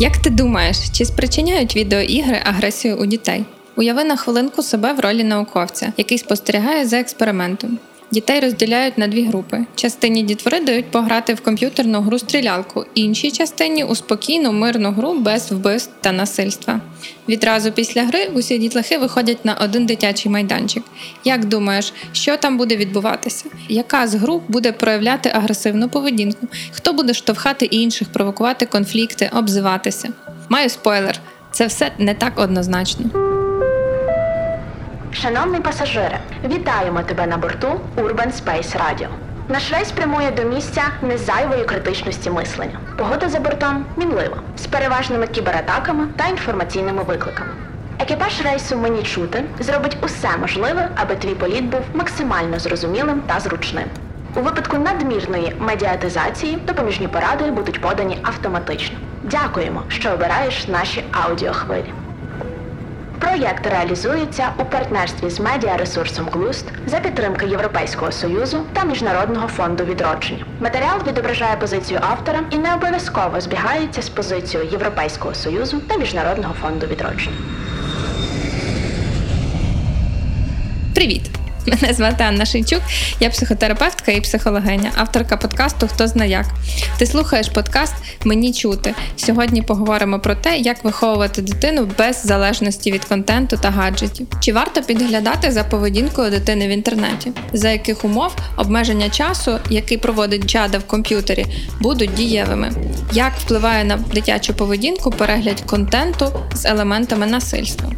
Як ти думаєш, чи спричиняють відеоігри агресію у дітей? Уяви на хвилинку себе в ролі науковця, який спостерігає за експериментом. Дітей розділяють на дві групи. Частині дітвори дають пограти в комп'ютерну гру стрілялку, іншій частині у спокійну мирну гру без вбивств та насильства. Відразу після гри усі дітлахи виходять на один дитячий майданчик. Як думаєш, що там буде відбуватися? Яка з груп буде проявляти агресивну поведінку? Хто буде штовхати інших, провокувати конфлікти, обзиватися? Маю спойлер, це все не так однозначно. Шановний пасажире, вітаємо тебе на борту Urban Space Radio. Наш рейс прямує до місця незайвої критичності мислення. Погода за бортом мінлива, з переважними кібератаками та інформаційними викликами. Екіпаж рейсу мені чути зробить усе можливе, аби твій політ був максимально зрозумілим та зручним. У випадку надмірної медіатизації допоміжні поради будуть подані автоматично. Дякуємо, що обираєш наші аудіохвилі. Проєкт реалізується у партнерстві з медіаресурсом Глуст за підтримки Європейського союзу та Міжнародного фонду відродження. Матеріал відображає позицію автора і не обов'язково збігається з позицією Європейського союзу та Міжнародного фонду відродження. Привіт! Мене звати Анна Шийчук, я психотерапевтка і психологиня, авторка подкасту Хто зна як. Ти слухаєш подкаст Мені чути. Сьогодні поговоримо про те, як виховувати дитину без залежності від контенту та гаджетів. Чи варто підглядати за поведінкою дитини в інтернеті, за яких умов обмеження часу, який проводить джада в комп'ютері, будуть дієвими? Як впливає на дитячу поведінку перегляд контенту з елементами насильства?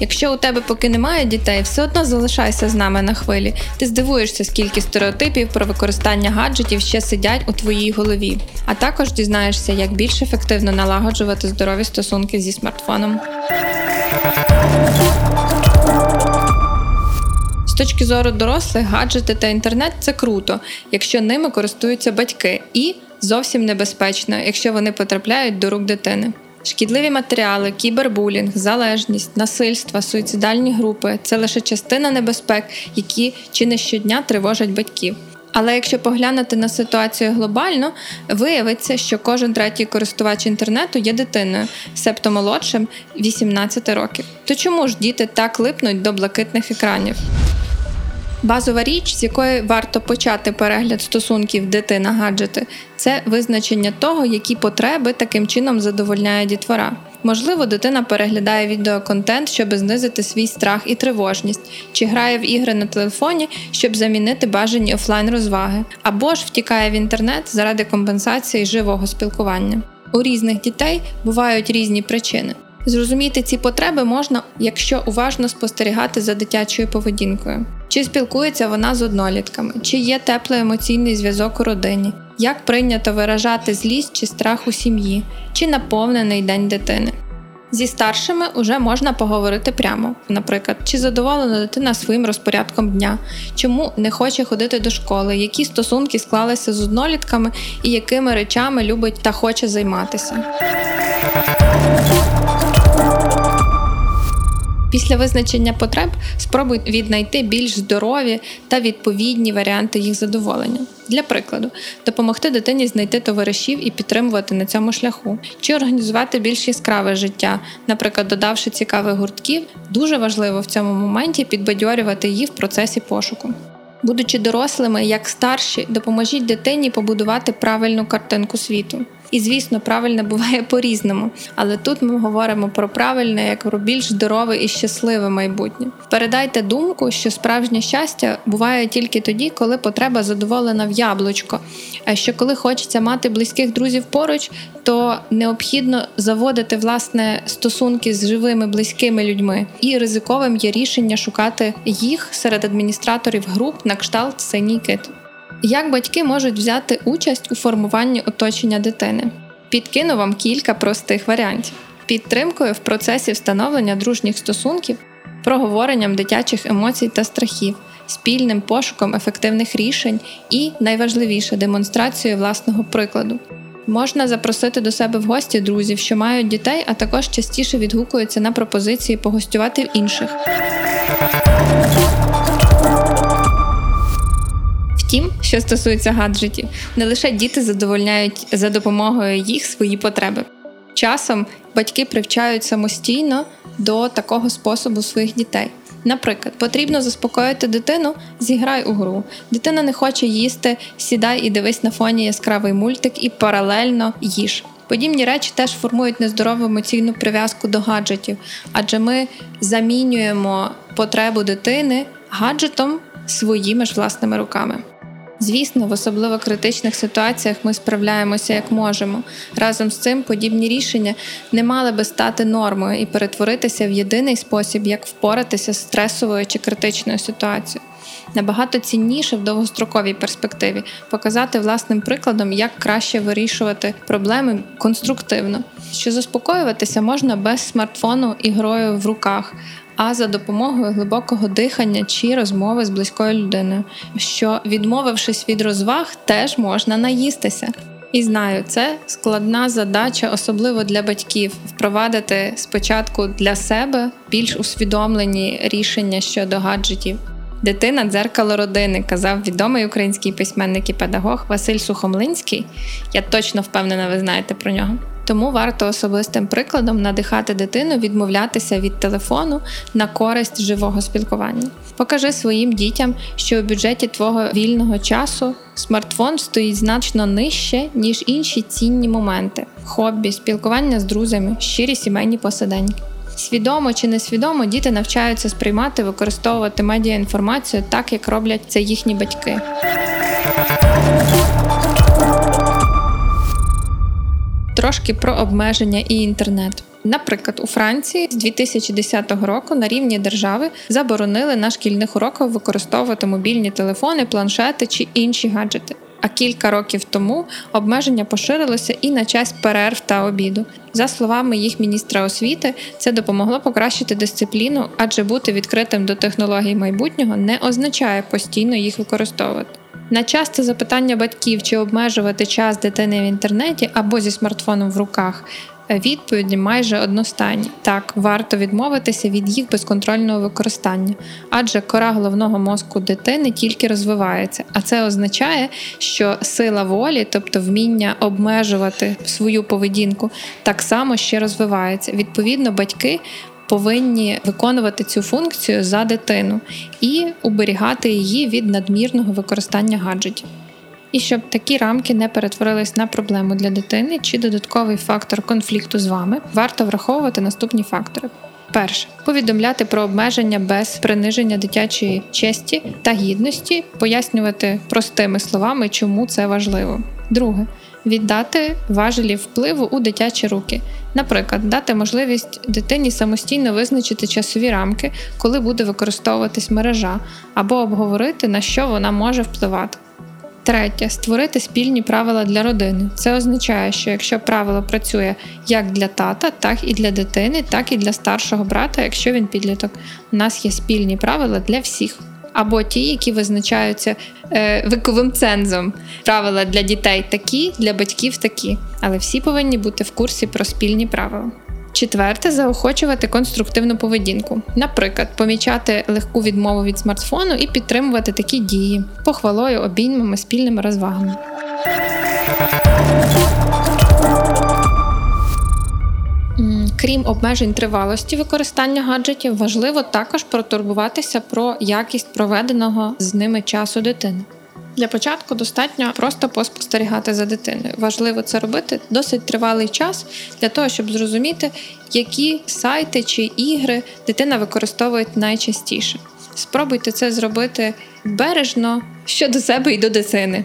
Якщо у тебе поки немає дітей, все одно залишайся з нами на хвилі. Ти здивуєшся, скільки стереотипів про використання гаджетів ще сидять у твоїй голові. А також дізнаєшся, як більш ефективно налагоджувати здорові стосунки зі смартфоном. З точки зору дорослих, гаджети та інтернет це круто, якщо ними користуються батьки, і зовсім небезпечно, якщо вони потрапляють до рук дитини. Шкідливі матеріали, кібербулінг, залежність, насильства, суїцидальні групи це лише частина небезпек, які чи не щодня тривожать батьків. Але якщо поглянути на ситуацію глобально, виявиться, що кожен третій користувач інтернету є дитиною, себто молодшим 18 років. То чому ж діти так липнуть до блакитних екранів? Базова річ, з якої варто почати перегляд стосунків дитина-гаджети, це визначення того, які потреби таким чином задовольняє дітвора. Можливо, дитина переглядає відеоконтент, щоб знизити свій страх і тривожність, чи грає в ігри на телефоні, щоб замінити бажані офлайн розваги, або ж втікає в інтернет заради компенсації живого спілкування. У різних дітей бувають різні причини. Зрозуміти ці потреби можна, якщо уважно спостерігати за дитячою поведінкою. Чи спілкується вона з однолітками, чи є теплий емоційний зв'язок у родині, як прийнято виражати злість чи страх у сім'ї, чи наповнений день дитини. Зі старшими вже можна поговорити прямо, наприклад, чи задоволена дитина своїм розпорядком дня, чому не хоче ходити до школи, які стосунки склалися з однолітками і якими речами любить та хоче займатися. Після визначення потреб спробуй віднайти більш здорові та відповідні варіанти їх задоволення. Для прикладу, допомогти дитині знайти товаришів і підтримувати на цьому шляху, чи організувати більш яскраве життя, наприклад, додавши цікавих гуртків, дуже важливо в цьому моменті підбадьорювати її в процесі пошуку. Будучи дорослими, як старші, допоможіть дитині побудувати правильну картинку світу. І, звісно, правильне буває по-різному. Але тут ми говоримо про правильне, як про більш здорове і щасливе майбутнє. Передайте думку, що справжнє щастя буває тільки тоді, коли потреба задоволена в яблучко. Що коли хочеться мати близьких друзів поруч, то необхідно заводити власне стосунки з живими близькими людьми. І ризиковим є рішення шукати їх серед адміністраторів груп на кшталт синій кит. Як батьки можуть взяти участь у формуванні оточення дитини? Підкину вам кілька простих варіантів: підтримкою в процесі встановлення дружніх стосунків, проговоренням дитячих емоцій та страхів, спільним пошуком ефективних рішень і, найважливіше, демонстрацією власного прикладу. Можна запросити до себе в гості друзів, що мають дітей, а також частіше відгукуються на пропозиції погостювати в інших. Що стосується гаджетів, не лише діти задовольняють за допомогою їх свої потреби. часом батьки привчають самостійно до такого способу своїх дітей. Наприклад, потрібно заспокоїти дитину, зіграй у гру. Дитина не хоче їсти, сідай і дивись на фоні яскравий мультик і паралельно їж. Подібні речі теж формують нездорову емоційну прив'язку до гаджетів, адже ми замінюємо потребу дитини гаджетом своїми ж власними руками. Звісно, в особливо критичних ситуаціях ми справляємося як можемо. Разом з цим подібні рішення не мали би стати нормою і перетворитися в єдиний спосіб, як впоратися з стресовою чи критичною ситуацією. Набагато цінніше в довгостроковій перспективі показати власним прикладом, як краще вирішувати проблеми конструктивно, що заспокоюватися можна без смартфону і грою в руках, а за допомогою глибокого дихання чи розмови з близькою людиною, що, відмовившись від розваг, теж можна наїстися. І знаю, це складна задача, особливо для батьків, впровадити спочатку для себе більш усвідомлені рішення щодо гаджетів. Дитина дзеркало родини, казав відомий український письменник і педагог Василь Сухомлинський. Я точно впевнена, ви знаєте про нього. Тому варто особистим прикладом надихати дитину відмовлятися від телефону на користь живого спілкування. Покажи своїм дітям, що у бюджеті твого вільного часу смартфон стоїть значно нижче, ніж інші цінні моменти: хобі, спілкування з друзями, щирі сімейні посиденьки. Свідомо чи несвідомо діти навчаються сприймати, використовувати медіаінформацію так, як роблять це їхні батьки. Трошки про обмеження і інтернет. Наприклад, у Франції з 2010 року на рівні держави заборонили на шкільних уроках використовувати мобільні телефони, планшети чи інші гаджети. А кілька років тому обмеження поширилося і на час перерв та обіду. За словами їх міністра освіти, це допомогло покращити дисципліну, адже бути відкритим до технологій майбутнього не означає постійно їх використовувати. На часте запитання батьків, чи обмежувати час дитини в інтернеті або зі смартфоном в руках, Відповіді майже одностайні. Так, варто відмовитися від їх безконтрольного використання, адже кора головного мозку дитини тільки розвивається, а це означає, що сила волі, тобто вміння обмежувати свою поведінку, так само ще розвивається. Відповідно, батьки. Повинні виконувати цю функцію за дитину і уберігати її від надмірного використання гаджетів. І щоб такі рамки не перетворились на проблему для дитини чи додатковий фактор конфлікту з вами, варто враховувати наступні фактори. Перше повідомляти про обмеження без приниження дитячої честі та гідності, пояснювати простими словами, чому це важливо. Друге віддати важелі впливу у дитячі руки. Наприклад, дати можливість дитині самостійно визначити часові рамки, коли буде використовуватись мережа, або обговорити, на що вона може впливати. Третє створити спільні правила для родини. Це означає, що якщо правило працює як для тата, так і для дитини, так і для старшого брата, якщо він підліток. У нас є спільні правила для всіх. Або ті, які визначаються е, віковим цензом. Правила для дітей такі, для батьків такі. Але всі повинні бути в курсі про спільні правила. Четверте заохочувати конструктивну поведінку, наприклад, помічати легку відмову від смартфону і підтримувати такі дії похвалою, обіймами, спільними розвагами. Крім обмежень тривалості використання гаджетів, важливо також протурбуватися про якість проведеного з ними часу дитини. Для початку достатньо просто поспостерігати за дитиною. Важливо це робити досить тривалий час для того, щоб зрозуміти, які сайти чи ігри дитина використовує найчастіше. Спробуйте це зробити бережно щодо себе і до дитини.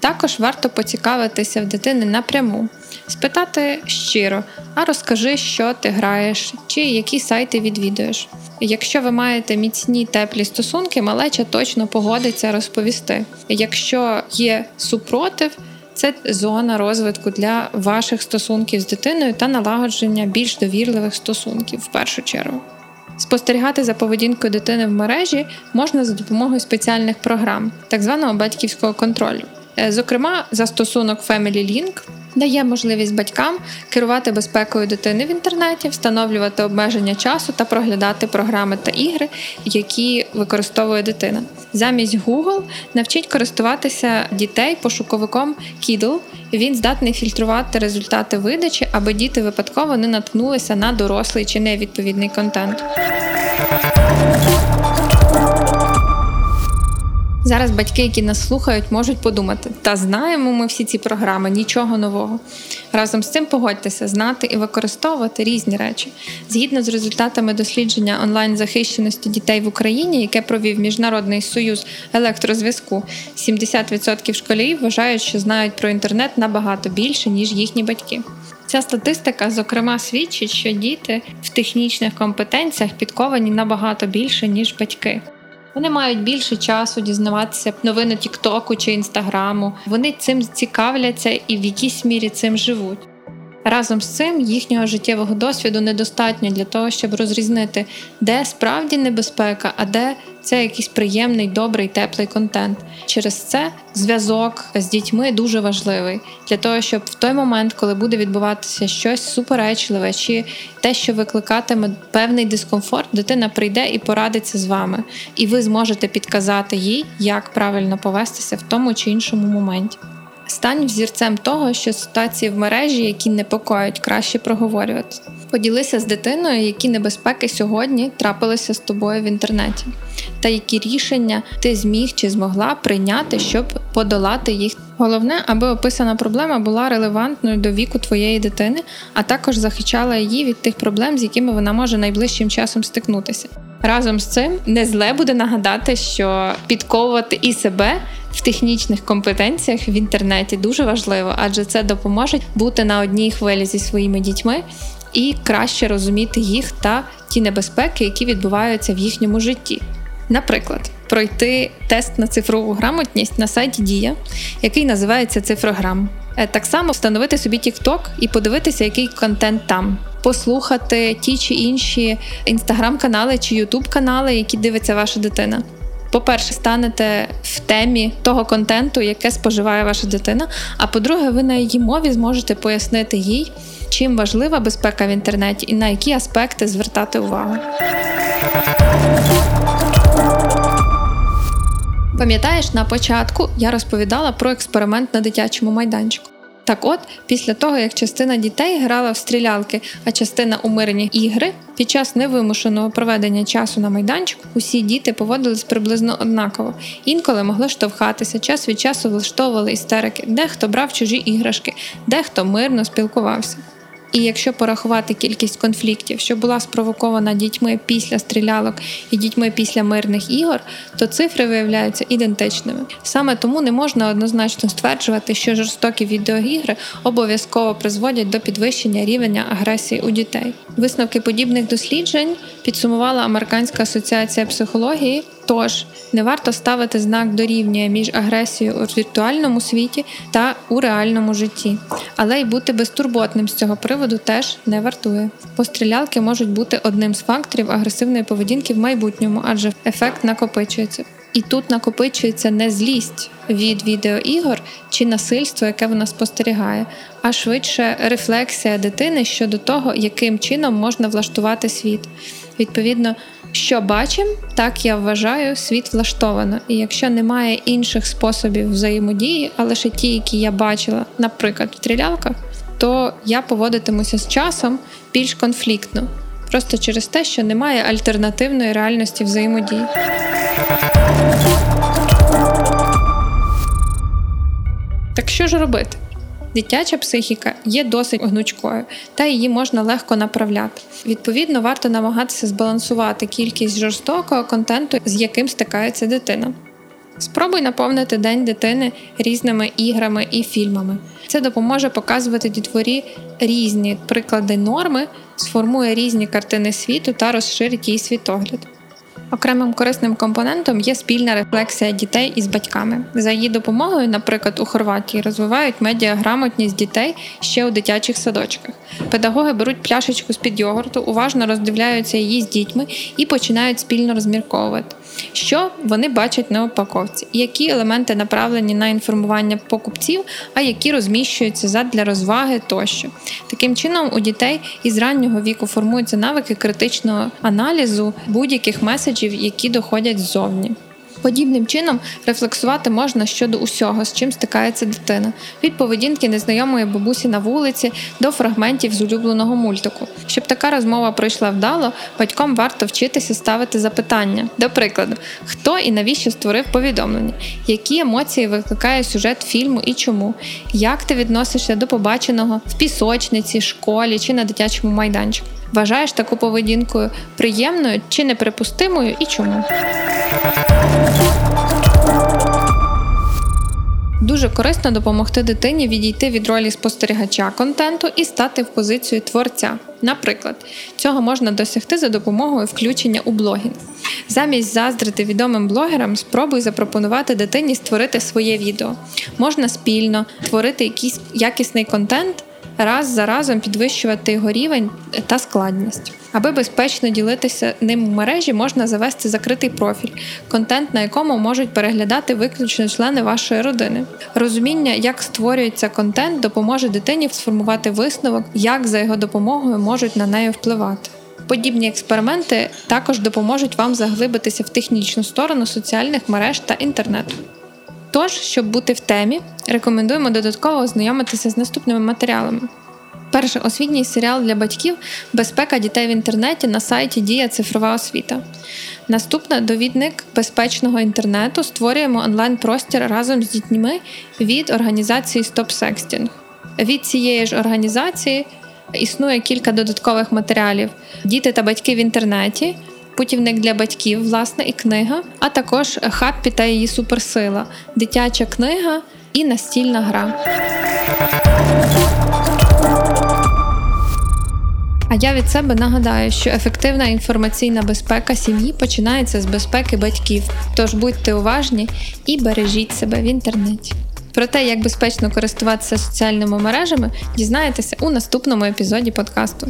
Також варто поцікавитися в дитини напряму, спитати щиро, а розкажи, що ти граєш, чи які сайти відвідуєш. Якщо ви маєте міцні теплі стосунки, малеча точно погодиться розповісти. Якщо є супротив, це зона розвитку для ваших стосунків з дитиною та налагодження більш довірливих стосунків в першу чергу. Спостерігати за поведінкою дитини в мережі можна за допомогою спеціальних програм, так званого батьківського контролю. Е, зокрема, застосунок Family Link Дає можливість батькам керувати безпекою дитини в інтернеті, встановлювати обмеження часу та проглядати програми та ігри, які використовує дитина. Замість Google навчить користуватися дітей пошуковиком Kiddle. Він здатний фільтрувати результати видачі, аби діти випадково не наткнулися на дорослий чи невідповідний контент. Зараз батьки, які нас слухають, можуть подумати: та знаємо ми всі ці програми, нічого нового. Разом з цим погодьтеся, знати і використовувати різні речі. Згідно з результатами дослідження онлайн захищеності дітей в Україні, яке провів Міжнародний союз електрозв'язку, 70% школярів вважають, що знають про інтернет набагато більше, ніж їхні батьки. Ця статистика, зокрема, свідчить, що діти в технічних компетенціях підковані набагато більше, ніж батьки. Вони мають більше часу дізнаватися новини Тіктоку чи Інстаграму. Вони цим цікавляться і в якійсь мірі цим живуть. Разом з цим їхнього життєвого досвіду недостатньо для того, щоб розрізнити, де справді небезпека, а де це якийсь приємний, добрий, теплий контент. Через це зв'язок з дітьми дуже важливий для того, щоб в той момент, коли буде відбуватися щось суперечливе, чи те, що викликатиме певний дискомфорт, дитина прийде і порадиться з вами, і ви зможете підказати їй, як правильно повестися в тому чи іншому моменті. Стань взірцем того, що ситуації в мережі, які непокоють, краще проговорювати. Поділися з дитиною, які небезпеки сьогодні трапилися з тобою в інтернеті, та які рішення ти зміг чи змогла прийняти, щоб подолати їх. Головне, аби описана проблема була релевантною до віку твоєї дитини, а також захищала її від тих проблем, з якими вона може найближчим часом стикнутися. Разом з цим не зле буде нагадати, що підковувати і себе в технічних компетенціях в інтернеті дуже важливо, адже це допоможе бути на одній хвилі зі своїми дітьми і краще розуміти їх та ті небезпеки, які відбуваються в їхньому житті. Наприклад, пройти тест на цифрову грамотність на сайті Дія, який називається Цифрограм. Е, так само встановити собі TikTok і подивитися, який контент там. Послухати ті чи інші інстаграм-канали чи ютуб-канали, які дивиться ваша дитина по-перше, станете в темі того контенту, яке споживає ваша дитина. А по-друге, ви на її мові зможете пояснити їй, чим важлива безпека в інтернеті і на які аспекти звертати увагу. Пам'ятаєш, на початку я розповідала про експеримент на дитячому майданчику. Так от, після того, як частина дітей грала в стрілялки, а частина у мирні ігри, під час невимушеного проведення часу на майданчику усі діти поводились приблизно однаково. Інколи могли штовхатися, час від часу влаштовували істерики, дехто брав чужі іграшки, дехто мирно спілкувався. І якщо порахувати кількість конфліктів, що була спровокована дітьми після стрілялок і дітьми після мирних ігор, то цифри виявляються ідентичними. Саме тому не можна однозначно стверджувати, що жорстокі відеоігри обов'язково призводять до підвищення рівня агресії у дітей. Висновки подібних досліджень підсумувала Американська асоціація психології. Тож не варто ставити знак дорівнює між агресією у віртуальному світі та у реальному житті, але й бути безтурботним з цього приводу теж не вартує. Пострілялки можуть бути одним з факторів агресивної поведінки в майбутньому, адже ефект накопичується. І тут накопичується не злість від відеоігор чи насильство, яке вона спостерігає, а швидше рефлексія дитини щодо того, яким чином можна влаштувати світ. Відповідно, що бачимо, так я вважаю, світ влаштовано. І якщо немає інших способів взаємодії, а лише ті, які я бачила, наприклад, в стрілялках, то я поводитимуся з часом більш конфліктно, просто через те, що немає альтернативної реальності взаємодії. Так що ж робити? Дитяча психіка є досить гнучкою, та її можна легко направляти. Відповідно, варто намагатися збалансувати кількість жорстокого контенту, з яким стикається дитина. Спробуй наповнити день дитини різними іграми і фільмами. Це допоможе показувати дітворі різні приклади норми, сформує різні картини світу та розширить її світогляд. Окремим корисним компонентом є спільна рефлексія дітей із батьками. За її допомогою, наприклад, у Хорватії розвивають медіаграмотність дітей ще у дитячих садочках. Педагоги беруть пляшечку з під йогурту, уважно роздивляються її з дітьми і починають спільно розмірковувати. Що вони бачать на упаковці, які елементи направлені на інформування покупців, а які розміщуються задля розваги тощо. Таким чином, у дітей із раннього віку формуються навики критичного аналізу будь-яких меседжів, які доходять ззовні. Подібним чином рефлексувати можна щодо усього, з чим стикається дитина, від поведінки незнайомої бабусі на вулиці до фрагментів з улюбленого мультику. Щоб така розмова пройшла вдало, батькам варто вчитися ставити запитання. До прикладу, хто і навіщо створив повідомлення, які емоції викликає сюжет фільму і чому, як ти відносишся до побаченого в пісочниці, школі чи на дитячому майданчику. Вважаєш таку поведінкою приємною чи неприпустимою і чому? Дуже корисно допомогти дитині відійти від ролі спостерігача контенту і стати в позицію творця. Наприклад, цього можна досягти за допомогою включення у блогінг. Замість заздрити відомим блогерам, спробуй запропонувати дитині створити своє відео. Можна спільно творити якийсь якісний контент раз за разом підвищувати його рівень та складність. Аби безпечно ділитися ним у мережі, можна завести закритий профіль, контент на якому можуть переглядати виключно члени вашої родини. Розуміння, як створюється контент, допоможе дитині сформувати висновок, як за його допомогою можуть на неї впливати. Подібні експерименти також допоможуть вам заглибитися в технічну сторону соціальних мереж та інтернету. Тож, щоб бути в темі, рекомендуємо додатково ознайомитися з наступними матеріалами. Перший освітній серіал для батьків Безпека дітей в інтернеті на сайті Дія Цифрова освіта. Наступне довідник безпечного інтернету створюємо онлайн-простір разом з дітьми від організації StopSexting. Від цієї ж організації існує кілька додаткових матеріалів: Діти та батьки в інтернеті путівник для батьків, власне, і книга, а також Хаппі та її суперсила, дитяча книга і настільна гра. А я від себе нагадаю, що ефективна інформаційна безпека сім'ї починається з безпеки батьків. Тож будьте уважні і бережіть себе в інтернеті. Про те, як безпечно користуватися соціальними мережами, дізнаєтеся у наступному епізоді подкасту.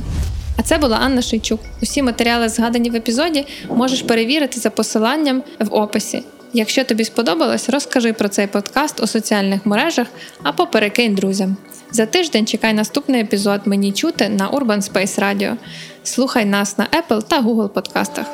А це була Анна Шийчук. Усі матеріали, згадані в епізоді, можеш перевірити за посиланням в описі. Якщо тобі сподобалось, розкажи про цей подкаст у соціальних мережах або перекинь друзям. За тиждень чекай наступний епізод Мені чути на Urban Space Radio. Слухай нас на Apple та Google подкастах.